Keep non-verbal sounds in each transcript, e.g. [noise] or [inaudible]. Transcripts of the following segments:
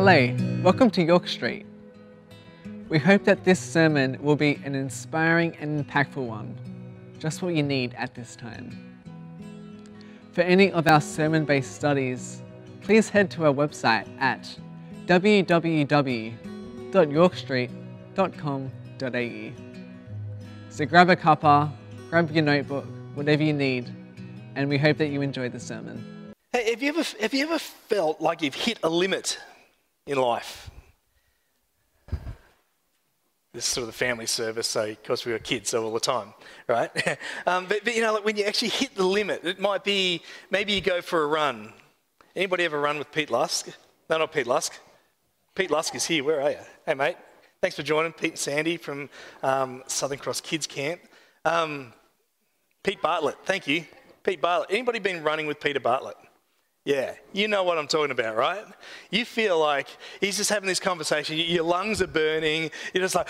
Hello, welcome to York Street. We hope that this sermon will be an inspiring and impactful one, just what you need at this time. For any of our sermon based studies, please head to our website at www.yorkstreet.com.au. So grab a cuppa, grab your notebook, whatever you need, and we hope that you enjoy the sermon. Hey, have you ever, have you ever felt like you've hit a limit in life? This is sort of the family service, so of course we were kids so all the time, right? [laughs] um, but, but, you know, like when you actually hit the limit, it might be maybe you go for a run. Anybody ever run with Pete Lusk? No, not Pete Lusk. Pete Lusk is here. Where are you? Hey, mate. Thanks for joining, Pete and Sandy from um, Southern Cross Kids Camp. Um, Pete Bartlett, thank you. Pete Bartlett. Anybody been running with Peter Bartlett? Yeah, you know what I'm talking about, right? You feel like he's just having this conversation, your lungs are burning, you're just like,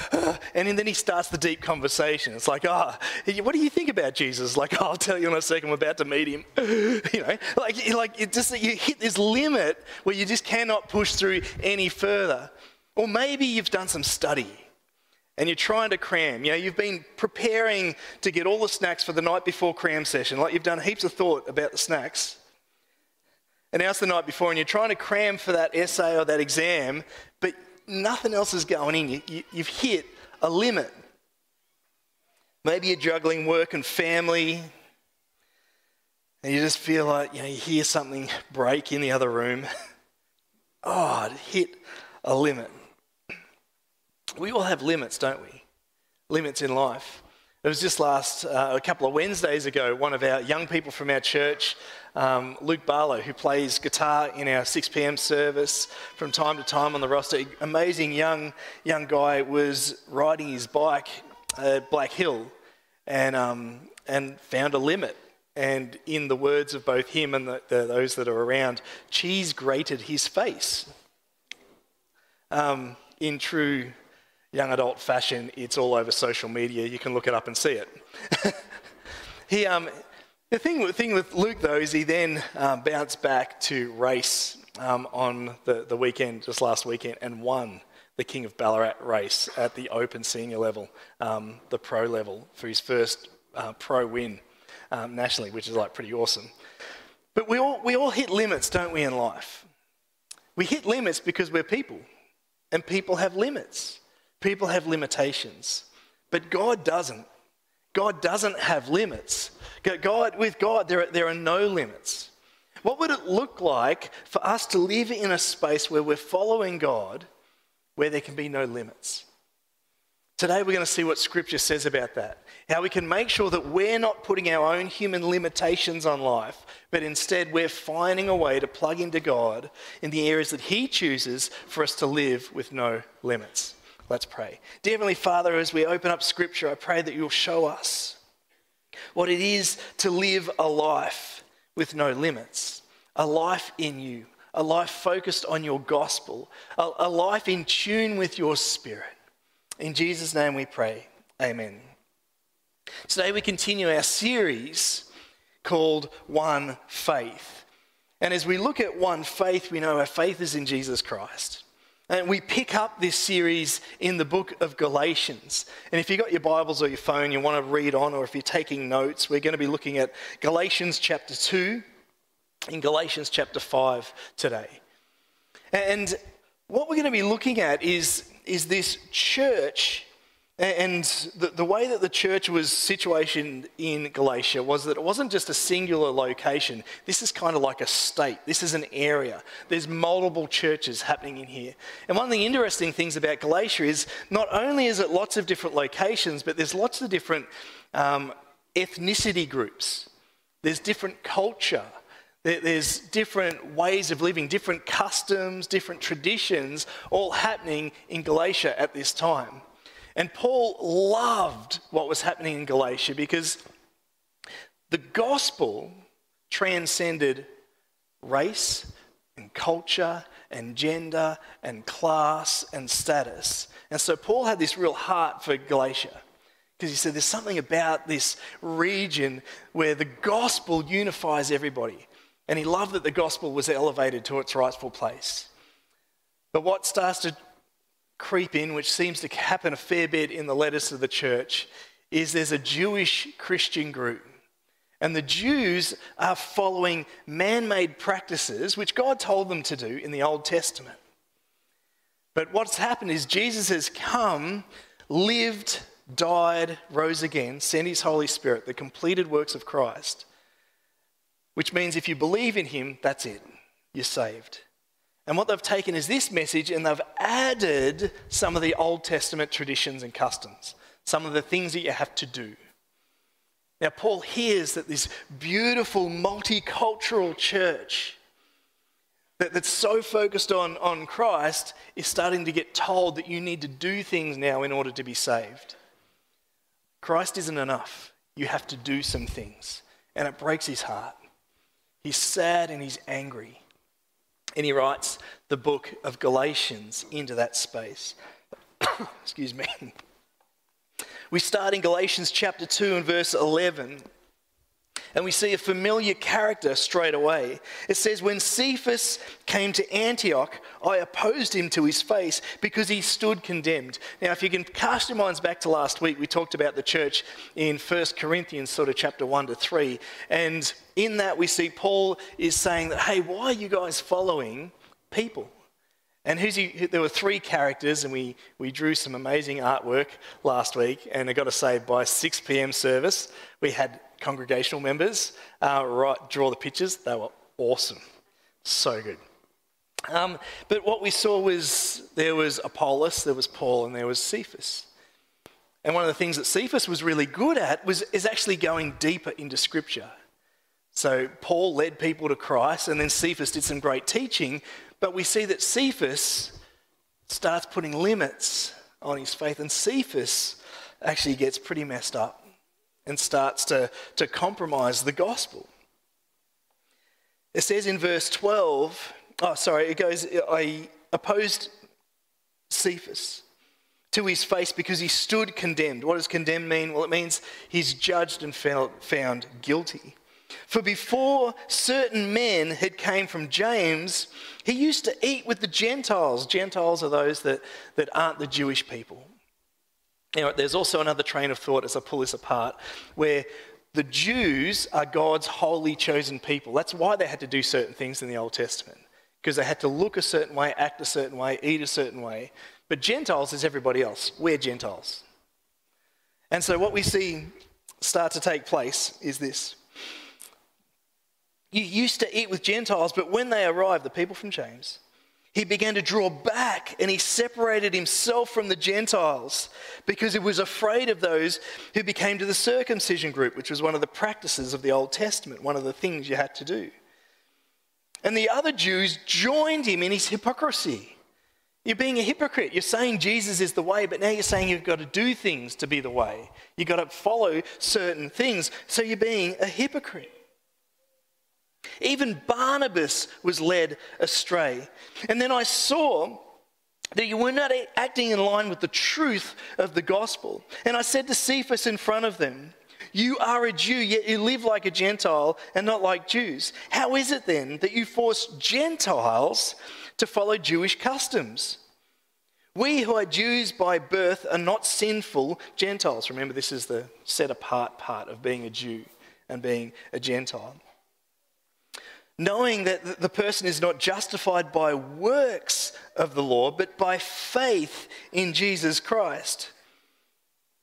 and then he starts the deep conversation. It's like, oh, what do you think about Jesus? Like, oh, I'll tell you in a second, we're about to meet him. [laughs] you know, like, like it just, you hit this limit where you just cannot push through any further. Or maybe you've done some study and you're trying to cram. You know, you've been preparing to get all the snacks for the night before cram session, like you've done heaps of thought about the snacks and the night before, and you're trying to cram for that essay or that exam, but nothing else is going in. You, you, you've hit a limit. Maybe you're juggling work and family, and you just feel like you know you hear something break in the other room. [laughs] oh, it hit a limit. We all have limits, don't we? Limits in life. It was just last, uh, a couple of Wednesdays ago, one of our young people from our church um, Luke Barlow, who plays guitar in our 6 p.m. service from time to time on the roster. Amazing young young guy was riding his bike at Black Hill and um, and found a limit. And in the words of both him and the, the, those that are around, cheese grated his face. Um, in true young adult fashion, it's all over social media. You can look it up and see it. [laughs] he, um, the thing, thing with Luke, though, is he then um, bounced back to race um, on the, the weekend, just last weekend, and won the King of Ballarat race at the open senior level, um, the pro level, for his first uh, pro win um, nationally, which is like pretty awesome. But we all, we all hit limits, don't we, in life? We hit limits because we're people, and people have limits. People have limitations, but God doesn't. God doesn't have limits. God, with God, there are, there are no limits. What would it look like for us to live in a space where we're following God, where there can be no limits? Today, we're going to see what Scripture says about that. How we can make sure that we're not putting our own human limitations on life, but instead we're finding a way to plug into God in the areas that He chooses for us to live with no limits. Let's pray. Dear Heavenly Father, as we open up Scripture, I pray that you'll show us what it is to live a life with no limits, a life in you, a life focused on your gospel, a, a life in tune with your spirit. In Jesus' name we pray. Amen. Today we continue our series called One Faith. And as we look at one faith, we know our faith is in Jesus Christ. And we pick up this series in the book of Galatians. And if you've got your Bibles or your phone, you want to read on, or if you're taking notes, we're going to be looking at Galatians chapter 2 and Galatians chapter 5 today. And what we're going to be looking at is, is this church and the, the, way that the church was situated in Galatia was that it wasn't just a singular location. This is kind of like a state. This is an area. There's multiple churches happening in here. And one of the interesting things about Galatia is not only is it lots of different locations, but there's lots of different um, ethnicity groups. There's different culture. There's different ways of living, different customs, different traditions, all happening in Galatia at this time. And Paul loved what was happening in Galatia because the gospel transcended race and culture and gender and class and status. And so Paul had this real heart for Galatia because he said there's something about this region where the gospel unifies everybody. And he loved that the gospel was elevated to its rightful place. But what starts to creep in, which seems to happen a fair bit in the letters to the church, is there's a Jewish Christian group. And the Jews are following man made practices, which God told them to do in the Old Testament. But what's happened is Jesus has come, lived, died, rose again, sent his Holy Spirit, the completed works of Christ, which means if you believe in him, that's it. You're saved. And what they've taken is this message and they've added some of the Old Testament traditions and customs, some of the things that you have to do. Now, Paul hears that this beautiful multicultural church that, that's so focused on, on Christ is starting to get told that you need to do things now in order to be saved. Christ isn't enough. You have to do some things. And it breaks his heart. He's sad and he's angry. And he writes the book of Galatians into that space. [coughs] Excuse me. [coughs] We start in Galatians chapter 2 and verse 11. And we see a familiar character straight away. It says, When Cephas came to Antioch, I opposed him to his face because he stood condemned. Now, if you can cast your minds back to last week, we talked about the church in 1 Corinthians, sort of chapter 1 to 3. And in that, we see Paul is saying that, hey, why are you guys following people? And he, there were three characters, and we, we drew some amazing artwork last week. And I got to say, by 6 p.m. service, we had congregational members uh, right, draw the pictures. They were awesome. So good. Um, but what we saw was there was Apollos, there was Paul, and there was Cephas. And one of the things that Cephas was really good at was is actually going deeper into Scripture. So Paul led people to Christ, and then Cephas did some great teaching. But we see that Cephas starts putting limits on his faith, and Cephas actually gets pretty messed up and starts to, to compromise the gospel. It says in verse 12, oh, sorry, it goes, I opposed Cephas to his face because he stood condemned. What does condemned mean? Well, it means he's judged and found guilty. For before certain men had came from James, he used to eat with the Gentiles. Gentiles are those that, that aren't the Jewish people. There's also another train of thought as I pull this apart, where the Jews are God's holy chosen people. That's why they had to do certain things in the Old Testament, because they had to look a certain way, act a certain way, eat a certain way. But Gentiles is everybody else. We're Gentiles. And so what we see start to take place is this. You used to eat with Gentiles, but when they arrived, the people from James, he began to draw back and he separated himself from the Gentiles because he was afraid of those who became to the circumcision group, which was one of the practices of the Old Testament, one of the things you had to do. And the other Jews joined him in his hypocrisy. You're being a hypocrite. You're saying Jesus is the way, but now you're saying you've got to do things to be the way. You've got to follow certain things. So you're being a hypocrite. Even Barnabas was led astray. And then I saw that you were not acting in line with the truth of the gospel. And I said to Cephas in front of them, You are a Jew, yet you live like a Gentile and not like Jews. How is it then that you force Gentiles to follow Jewish customs? We who are Jews by birth are not sinful Gentiles. Remember, this is the set apart part of being a Jew and being a Gentile knowing that the person is not justified by works of the law, but by faith in Jesus Christ.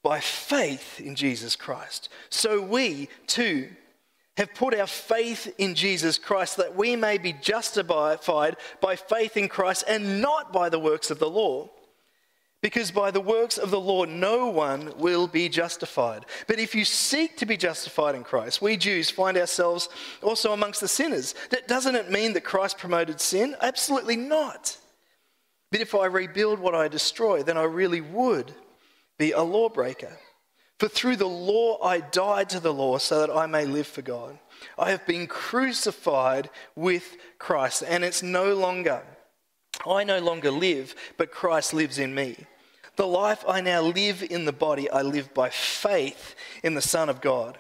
By faith in Jesus Christ. So we too have put our faith in Jesus Christ that we may be justified by faith in Christ and not by the works of the law. Because by the works of the law, no one will be justified. But if you seek to be justified in Christ, we Jews find ourselves also amongst the sinners. That doesn't it mean that Christ promoted sin? Absolutely not. But if I rebuild what I destroy, then I really would be a lawbreaker. For through the law I died to the law so that I may live for God. I have been crucified with Christ, and it's no longer, I no longer live, but Christ lives in me. The life I now live in the body, I live by faith in the Son of God,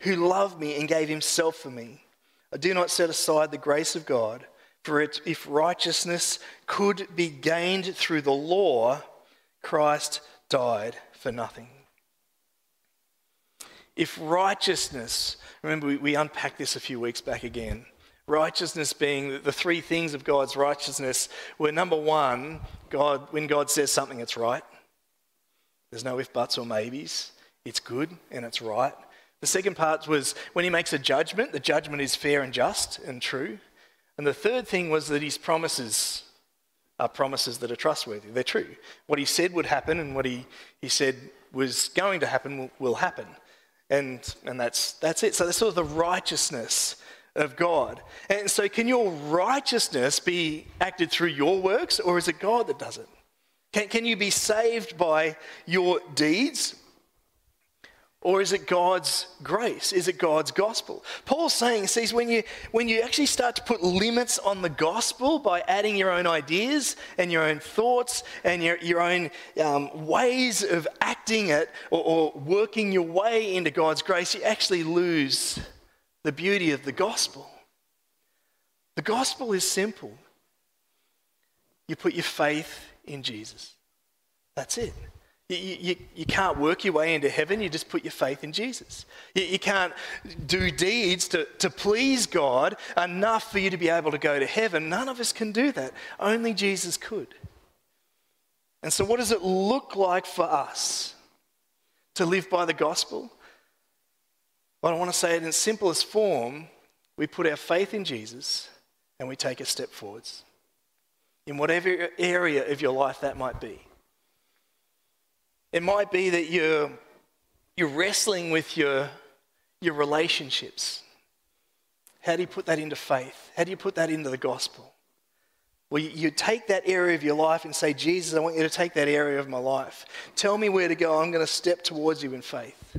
who loved me and gave himself for me. I do not set aside the grace of God, For it, if righteousness could be gained through the law, Christ died for nothing. If righteousness, remember we, we unpacked this a few weeks back again. Righteousness being the three things of God's righteousness were number one, God, when God says something, it's right. There's no if, buts, or maybes. It's good and it's right. The second part was when he makes a judgment, the judgment is fair and just and true. And the third thing was that his promises are promises that are trustworthy. They're true. What he said would happen and what he, he said was going to happen will, will happen. And, and that's, that's it. So that's sort of the righteousness of God. And so, can your righteousness be acted through your works, or is it God that does it? Can, can you be saved by your deeds, or is it God's grace? Is it God's gospel? Paul's saying, sees when you when you actually start to put limits on the gospel by adding your own ideas and your own thoughts and your, your own um, ways of acting it or, or working your way into God's grace, you actually lose the beauty of the gospel. The gospel is simple. You put your faith in Jesus. That's it. You, you, you, can't work your way into heaven, you just put your faith in Jesus. You, you can't do deeds to, to please God enough for you to be able to go to heaven. None of us can do that. Only Jesus could. And so, what does it look like for us to live by the gospel? Well, I want to say it in simplest form we put our faith in Jesus and we take a step forwards in whatever area of your life that might be. It might be that you're, you're wrestling with your, your relationships. How do you put that into faith? How do you put that into the gospel? Well, you, take that area of your life and say, Jesus, I want you to take that area of my life. Tell me where to go. I'm going to step towards you in faith.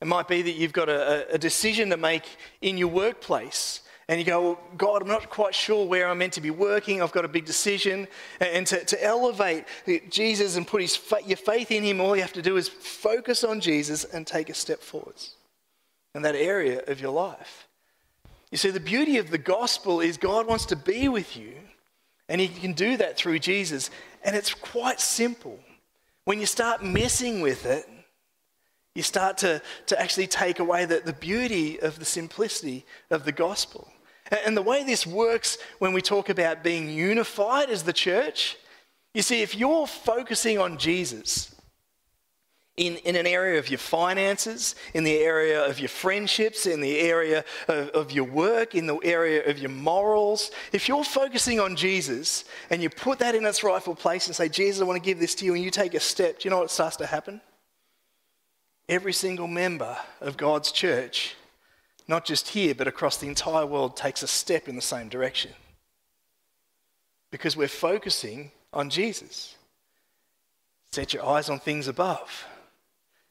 It might be that you've got a, a decision to make in your workplace and you go, well, God, I'm not quite sure where I'm meant to be working. I've got a big decision. And to, to elevate Jesus and put his, your faith in him, all you have to do is focus on Jesus and take a step forwards in that area of your life. You see, the beauty of the gospel is God wants to be with you, and he can do that through Jesus. And it's quite simple. When you start messing with it, you start to, to actually take away the, the beauty of the simplicity of the gospel. And the way this works when we talk about being unified as the church, you see, if you're focusing on Jesus in, in an area of your finances, in the area of your friendships, in the area of, of your work, in the area of your morals, if you're focusing on Jesus and you put that in its rightful place and say, Jesus, I want to give this to you, and you take a step, do you know what starts to happen? Every single member of God's church not just here, but across the entire world, takes a step in the same direction. Because we're focusing on Jesus. Set your eyes on things above.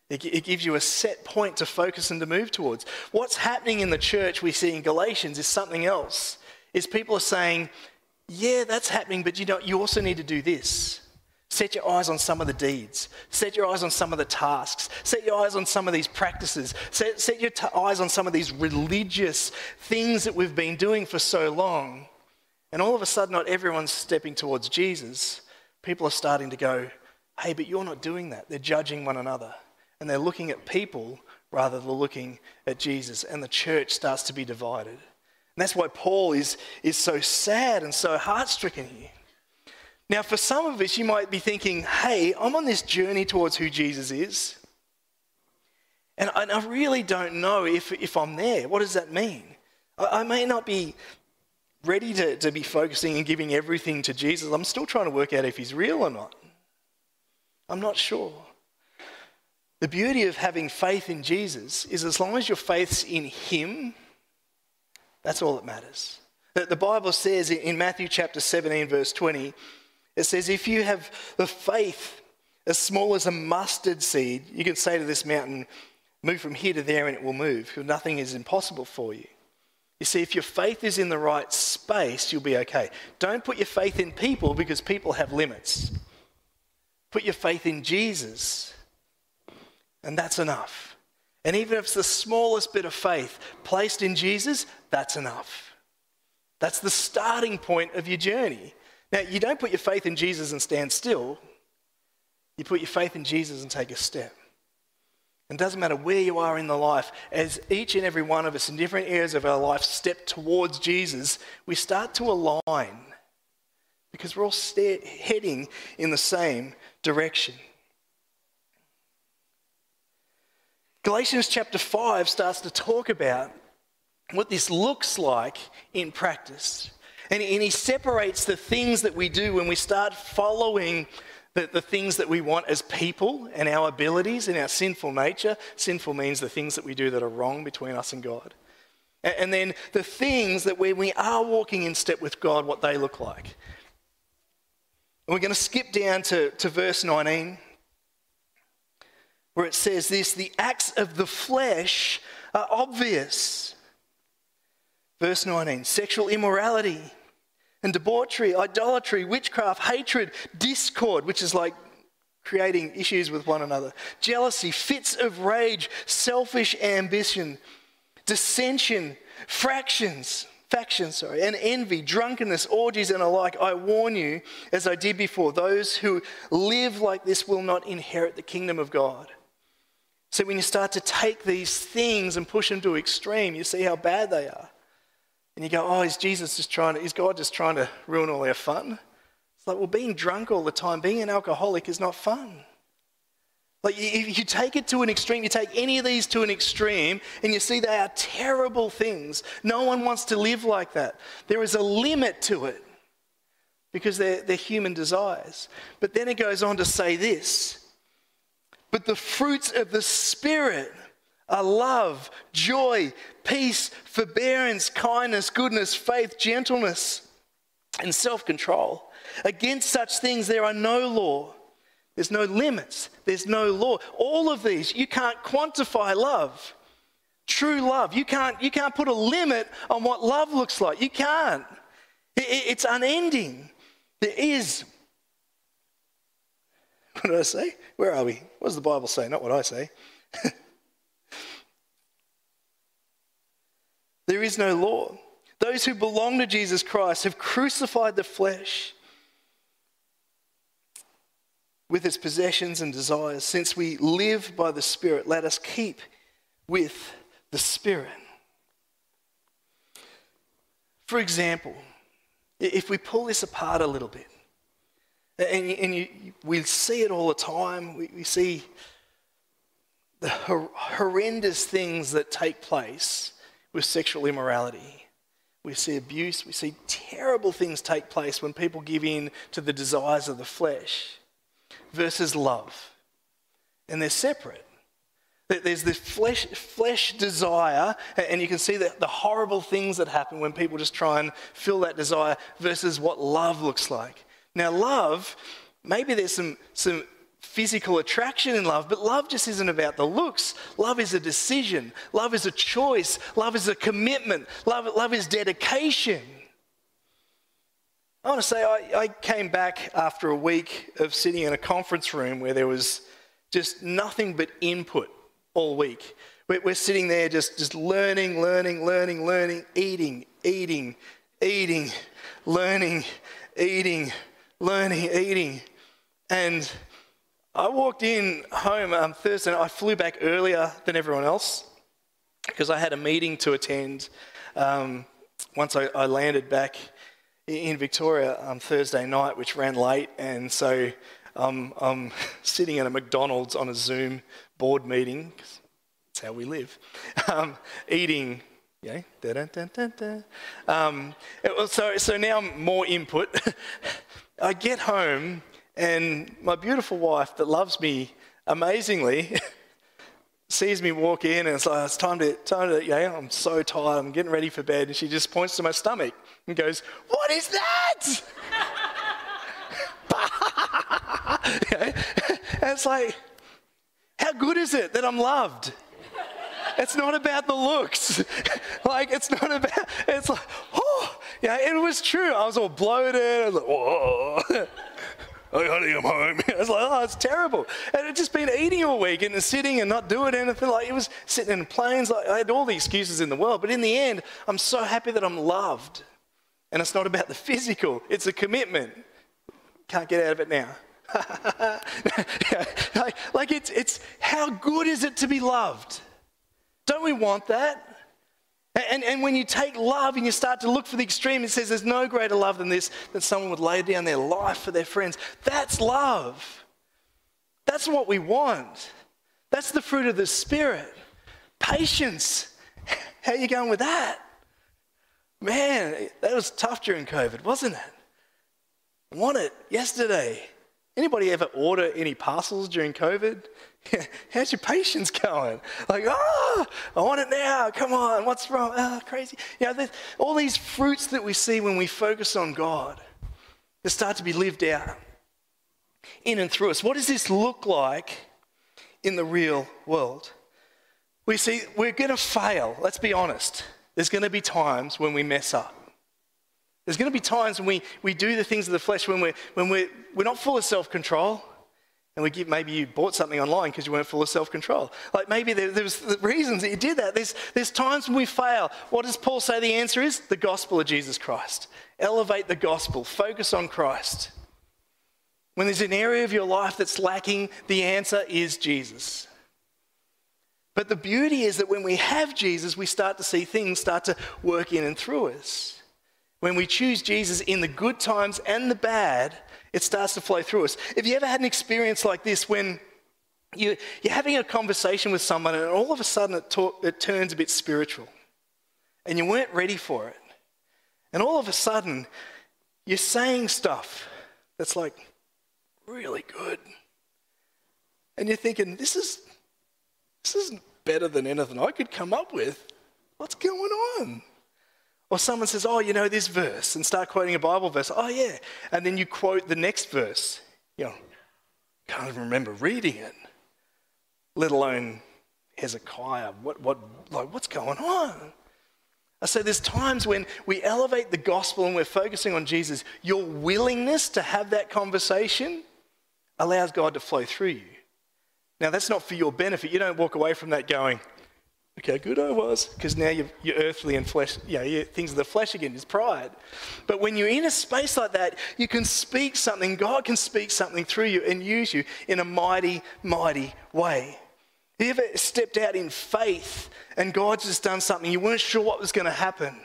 It, gives you a set point to focus and to move towards. What's happening in the church we see in Galatians is something else. Is people are saying, yeah, that's happening, but you know, you also need to do this. Set your eyes on some of the deeds. Set your eyes on some of the tasks. Set your eyes on some of these practices. Set, set your t- eyes on some of these religious things that we've been doing for so long. And all of a sudden, not everyone's stepping towards Jesus. People are starting to go, hey, but you're not doing that. They're judging one another. And they're looking at people rather than looking at Jesus. And the church starts to be divided. And that's why Paul is, is so sad and so heart stricken here. Now, for some of us, you might be thinking, hey, I'm on this journey towards who Jesus is. And I really don't know if, if I'm there. What does that mean? I, I may not be ready to, to be focusing and giving everything to Jesus. I'm still trying to work out if he's real or not. I'm not sure. The beauty of having faith in Jesus is as long as your faith's in him, that's all that matters. The Bible says in Matthew chapter 17, verse 20, it says, if you have the faith as small as a mustard seed, you can say to this mountain, move from here to there and it will move, because nothing is impossible for you. You see, if your faith is in the right space, you'll be okay. Don't put your faith in people because people have limits. Put your faith in Jesus, and that's enough. And even if it's the smallest bit of faith placed in Jesus, that's enough. That's the starting point of your journey. Now, you don't put your faith in Jesus and stand still. You put your faith in Jesus and take a step. And it doesn't matter where you are in the life, as each and every one of us in different areas of our life step towards Jesus, we start to align because we're all heading in the same direction. Galatians chapter 5 starts to talk about what this looks like in practice. And, and he separates the things that we do when we start following the, the things that we want as people and our abilities and our sinful nature. Sinful means the things that we do that are wrong between us and God. And, and then the things that when we are walking in step with God, what they look like. And we're going to skip down to, to verse 19 where it says this the acts of the flesh are obvious. Verse 19 sexual immorality and debauchery, idolatry, witchcraft, hatred, discord, which is like creating issues with one another, jealousy, fits of rage, selfish ambition, dissension, fractions, factions, sorry, and envy, drunkenness, orgies, and alike. I warn you, as I did before, those who live like this will not inherit the kingdom of God. So when you start to take these things and push them to extreme, you see how bad they are. And you go, oh, is Jesus just trying to, is God just trying to ruin all our fun? It's like, well, being drunk all the time, being an alcoholic is not fun. Like, if you take it to an extreme, you take any of these to an extreme, and you see they are terrible things. No one wants to live like that. There is a limit to it because they're, they're human desires. But then it goes on to say this But the fruits of the Spirit are love, joy, peace, forbearance, kindness, goodness, faith, gentleness, and self control. Against such things there are no law. There's no limits. There's no law. All of these, you can't quantify love. True love. You can't, you can't put a limit on what love looks like. You can't. It, it's unending. There is. What did I say? Where are we? What does the Bible say? Not what I say. [laughs] There is no law. Those who belong to Jesus Christ have crucified the flesh with its possessions and desires. Since we live by the Spirit, let us keep with the Spirit. For example, if we pull this apart a little bit, and, and you, we see it all the time, we, we see the horrendous things that take place with sexual immorality. We see abuse, we see terrible things take place when people give in to the desires of the flesh versus love. And they're separate. There's this flesh, flesh desire, and you can see the, the horrible things that happen when people just try and fill that desire versus what love looks like. Now, love, maybe there's some, some physical attraction in love, but love just isn't about the looks. Love is a decision, love is a choice, love is a commitment, love, love is dedication. I want to say I, I came back after a week of sitting in a conference room where there was just nothing but input all week. We're, sitting there just, just learning, learning, learning, learning, eating, eating, eating, learning, eating, learning, eating. And I walked in home um, Thursday. I flew back earlier than everyone else because I had a meeting to attend. Um, once I, I, landed back in Victoria um, Thursday night, which ran late, and so um, I'm [laughs] sitting at a McDonald's on a Zoom board meeting. That's how we live. [laughs] Um, eating yeah, dun, dun, dun, um, so, so now more input. [laughs] I get home and my beautiful wife that loves me amazingly [laughs] sees me walk in and it's like, it's time to, time to, yeah, I'm so tired, I'm getting ready for bed. And she just points to my stomach and goes, What is that? [laughs] and it's like, how good is it that I'm loved? It's not about the looks. [laughs] like, it's not about, it's like, oh, yeah, it was true. I was all bloated. I was like, whoa. Honey, I'm home. [laughs] I was like, oh, it's terrible. And I'd just been eating all week and sitting and not doing anything. Like, it was sitting in planes. Like, I had all the excuses in the world. But in the end, I'm so happy that I'm loved. And it's not about the [laughs] physical, it's a commitment. Can't get out of it now. [laughs] like, like it's, it's how good is it to be loved? Don't we want that? And, and when you take love and you start to look for the extreme, it says there's no greater love than this, that someone would lay down their life for their friends. That's love. That's what we want. That's the fruit of the Spirit. Patience. [laughs] How are you going with that? Man, that was tough during COVID, wasn't it? Want it yesterday. Anybody ever order any parcels during COVID? [laughs] How's your patience going? Like, oh, I want it now. Come on, what's wrong? Oh, crazy. You know, all these fruits that we see when we focus on God, they start to be lived out in and through us. What does this look like in the real world? We see we're going to fail. Let's be honest. There's going to be times when we mess up. There's going to be times when we, we do the things of the flesh when we're, when we're, we're not full of self control. And we give, maybe you bought something online because you weren't full of self control. Like maybe there, there was reasons that you did that. There's, there's times when we fail. What does Paul say the answer is? The gospel of Jesus Christ. Elevate the gospel, focus on Christ. When there's an area of your life that's lacking, the answer is Jesus. But the beauty is that when we have Jesus, we start to see things start to work in and through us. When we choose Jesus in the good times and the bad, it starts to flow through us. Have you ever had an experience like this when you, are having a conversation with someone and all of a sudden it, it turns a bit spiritual and you weren't ready for it? And all of a sudden you're saying stuff that's like really good. And you're thinking, this is this isn't better than anything I could come up with. What's going on? Or someone says, Oh, you know this verse, and start quoting a Bible verse. Oh, yeah. And then you quote the next verse. You know, can't even remember reading it, let alone Hezekiah. What, what, like, what's going on? I say there's times when we elevate the gospel and we're focusing on Jesus. Your willingness to have that conversation allows God to flow through you. Now, that's not for your benefit. You don't walk away from that going, Okay, good I was, because now you're, you're, earthly and flesh, you know, things of the flesh again, is pride. But when you're in a space like that, you can speak something, God can speak something through you and use you in a mighty, mighty way. Have you ever stepped out in faith and God's just done something, you weren't sure what was going to happen,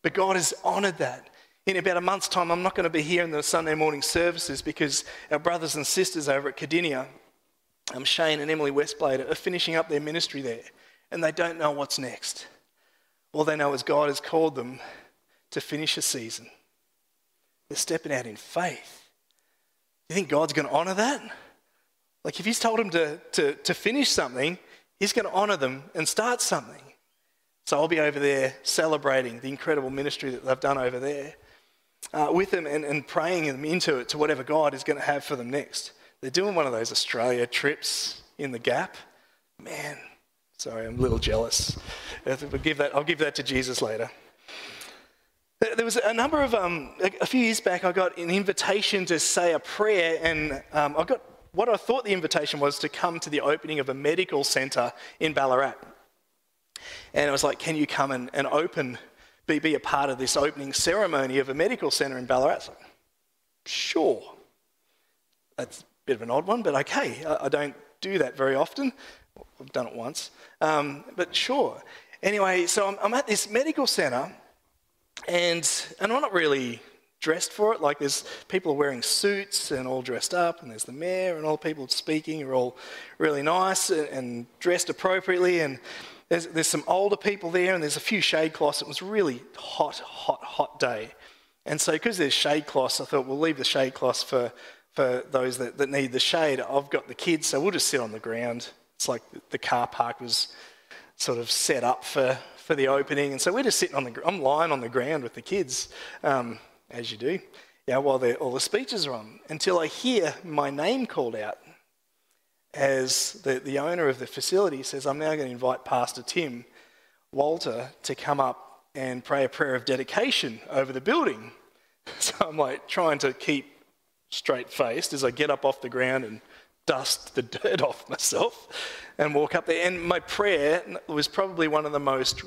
but God has honored that. In about a month's time, I'm not going to be here in the Sunday morning services because our brothers and sisters over at Cardinia, um, Shane and Emily Westblade, are finishing up their ministry there and they don't know what's next. All they know is God has called them to finish a season. They're stepping out in faith. You think God's going to honor that? Like, if He's told them to, to, to finish something, He's going to honor them and start something. So I'll be over there celebrating the incredible ministry that they've done over there uh, with them and, and praying them into it to whatever God is going to have for them next. They're doing one of those Australia trips in the gap. Man, Sorry, I'm a little jealous. I'll give that, I'll give that to Jesus later. There was a number of, um, a few years back, I got an invitation to say a prayer, and um, I got what I thought the invitation was to come to the opening of a medical centre in Ballarat. And I was like, can you come and, and open, be, be a part of this opening ceremony of a medical centre in Ballarat? So, sure. That's a bit of an odd one, but okay. I, I don't do that very often. I've done it once. Um, but sure. Anyway, so I'm, I'm at this medical centre, and, and I'm not really dressed for it. Like there's people wearing suits and all dressed up, and there's the mayor and all the people speaking are all really nice and, and dressed appropriately. And there's, there's some older people there, and there's a few shade cloths. It was really hot, hot, hot day. And so because there's shade cloths, I thought we'll leave the shade cloths for, for those that, that need the shade. I've got the kids, so we'll just sit on the ground it's like the car park was sort of set up for, for the opening. And so we're just sitting on the, I'm lying on the ground with the kids, um, as you do, yeah, while all the speeches are on, until I hear my name called out as the, the owner of the facility says, I'm now going to invite Pastor Tim Walter to come up and pray a prayer of dedication over the building. [laughs] So I'm like trying to keep straight faced as I get up off the ground and dust the dirt [laughs] off myself and walk up there. And my prayer was probably one of the most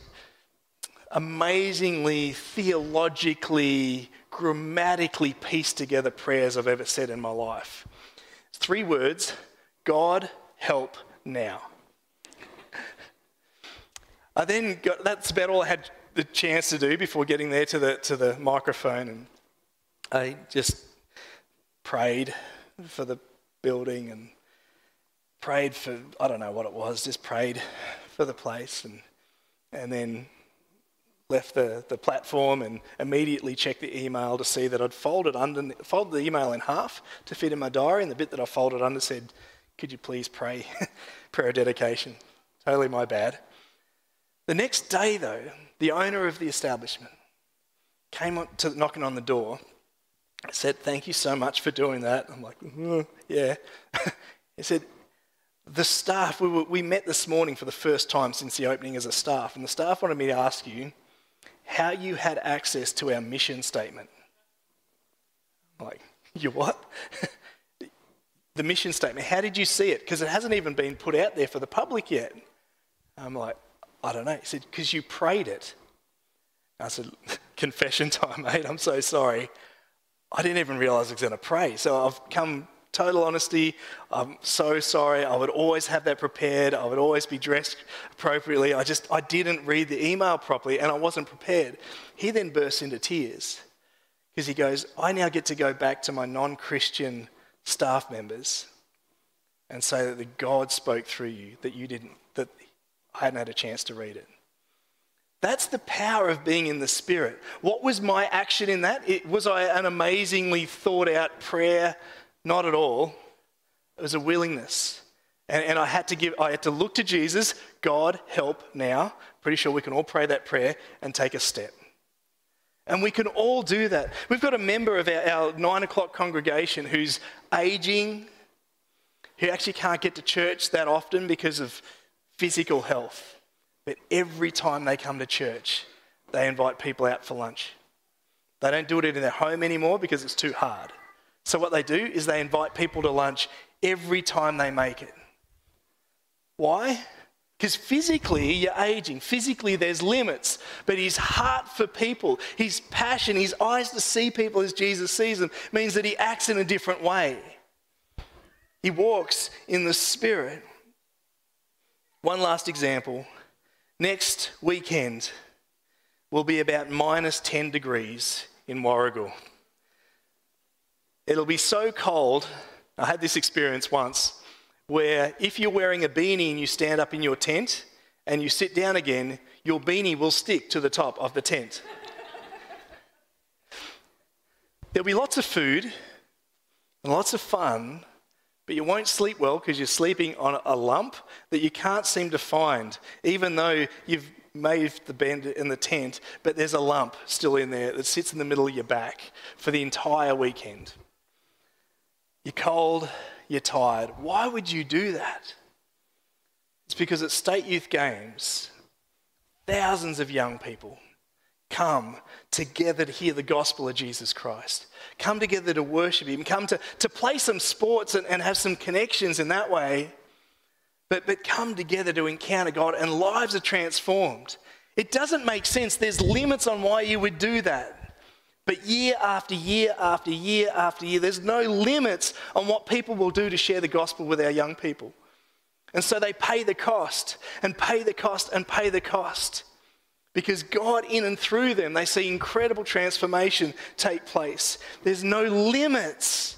amazingly theologically, grammatically pieced together prayers I've ever said in my life. Three words God help now. [laughs] I then got, that's about all I had the chance to do before getting there to the, to the microphone. And I just prayed for the building and prayed for, I don't know what it was, just prayed for the place and, and then left the, the platform and immediately checked the email to see that I'd folded, under, folded the email in half to fit in my diary and the bit that I folded under said, could you please pray, [laughs] prayer dedication. Totally my bad. The next day though, the owner of the establishment came to knocking on the door said, Thank you so much for doing that. I'm like, mm, Yeah. [laughs] he said, The staff, we, were, we met this morning for the first time since the opening as a staff, and the staff wanted me to ask you how you had access to our mission statement. I'm like, You what? [laughs] the mission statement, how did you see it? Because it hasn't even been put out there for the public yet. I'm like, I don't know. He said, Because you prayed it. I said, [laughs] Confession time, mate. I'm so sorry. I didn't even realize I was going to pray. So I've come total honesty. I'm so sorry. I would always have that prepared. I would always be dressed appropriately. I just, I didn't read the email properly and I wasn't prepared. He then bursts into tears because he goes, I now get to go back to my non Christian staff members and say that the God spoke through you, that you didn't, that I hadn't had a chance to read it. That's the power of being in the Spirit. What was my action in that? It, was I an amazingly thought out prayer? Not at all. It was a willingness. And, and I had to give, I had to look to Jesus, God, help now. Pretty sure we can all pray that prayer and take a step. And we can all do that. We've got a member of our, our nine o'clock congregation who's aging, who actually can't get to church that often because of physical health. But every time they come to church, they invite people out for lunch. They don't do it in their home anymore because it's too hard. So, what they do is they invite people to lunch every time they make it. Why? Because physically you're aging, physically there's limits, but his heart for people, his passion, his eyes to see people as Jesus sees them means that he acts in a different way. He walks in the Spirit. One last example Next weekend will be about minus 10 degrees in Warragul. It'll be so cold. I had this experience once where if you're wearing a beanie and you stand up in your tent and you sit down again, your beanie will stick to the top of the tent. [laughs] There'll be lots of food and lots of fun, but you won't sleep well because you're sleeping on a lump that you can't seem to find, even though you've made the bed in the tent, but there's a lump still in there that sits in the middle of your back for the entire weekend. You're cold, you're tired. Why would you do that? It's because at State Youth Games, thousands of young people come together to hear the gospel of Jesus Christ come together to worship Him, come to, to play some sports and, and have some connections in that way, but, but come together to encounter God and lives are transformed. It doesn't make sense. There's limits on why you would do that. But year after year after year after year, there's no limits on what people will do to share the gospel with our young people. And so they pay the cost and pay the cost and pay the cost. Because God, in and through them, they see incredible transformation take place. There's no limits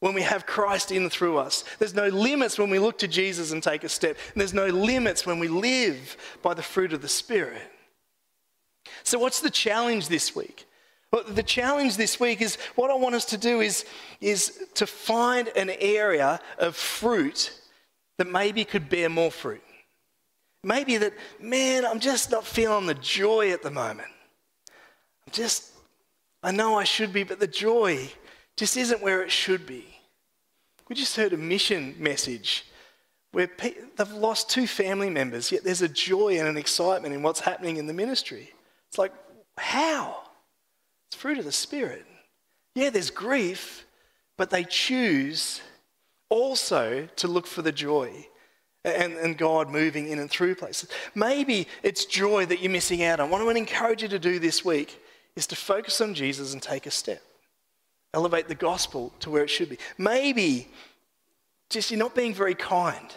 when we have Christ in and through us. There's no limits when we look to Jesus and take a step. And there's no limits when we live by the fruit of the Spirit. So, what's the challenge this week? Well, the challenge this week is what I want us to do is, is to find an area of fruit that maybe could bear more fruit. Maybe that, man, I'm just not feeling the joy at the moment. I'm just, I know I should be, but the joy just isn't where it should be. We just heard a mission message where they've lost two family members, yet there's a joy and an excitement in what's happening in the ministry. It's like, how? It's fruit of the Spirit. Yeah, there's grief, but they choose also to look for the joy and, and God moving in and through places. Maybe it's joy that you're missing out on. What I want to encourage you to do this week is to focus on Jesus and take a step. Elevate the gospel to where it should be. Maybe just you're not being very kind.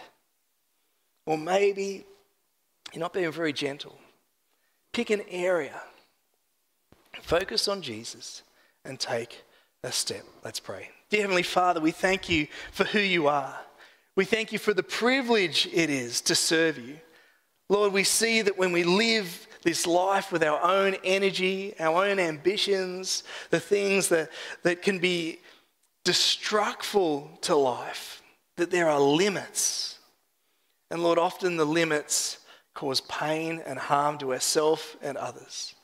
Or maybe you're not being very gentle. Pick an area. Focus on Jesus and take a step. Let's pray. Dear Heavenly Father, we thank you for who you are. We thank you for the privilege it is to serve you. Lord, we see that when we live this life with our own energy, our own ambitions, the things that, that can be destructful to life, that there are limits. And Lord, often the limits cause pain and harm to ourselves and others.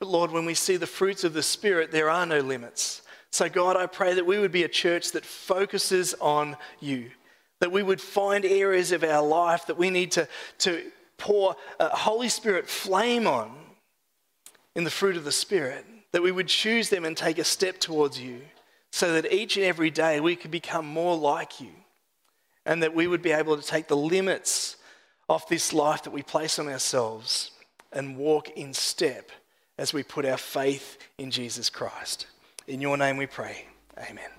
But Lord, when we see the fruits of the Spirit, there are no limits. So, God, I pray that we would be a church that focuses on you, that we would find areas of our life that we need to, to pour a Holy Spirit flame on in the fruit of the Spirit, that we would choose them and take a step towards you so that each and every day we could become more like you and that we would be able to take the limits off this life that we place on ourselves and walk in step as we put our faith in Jesus Christ. In your name we pray. Amen.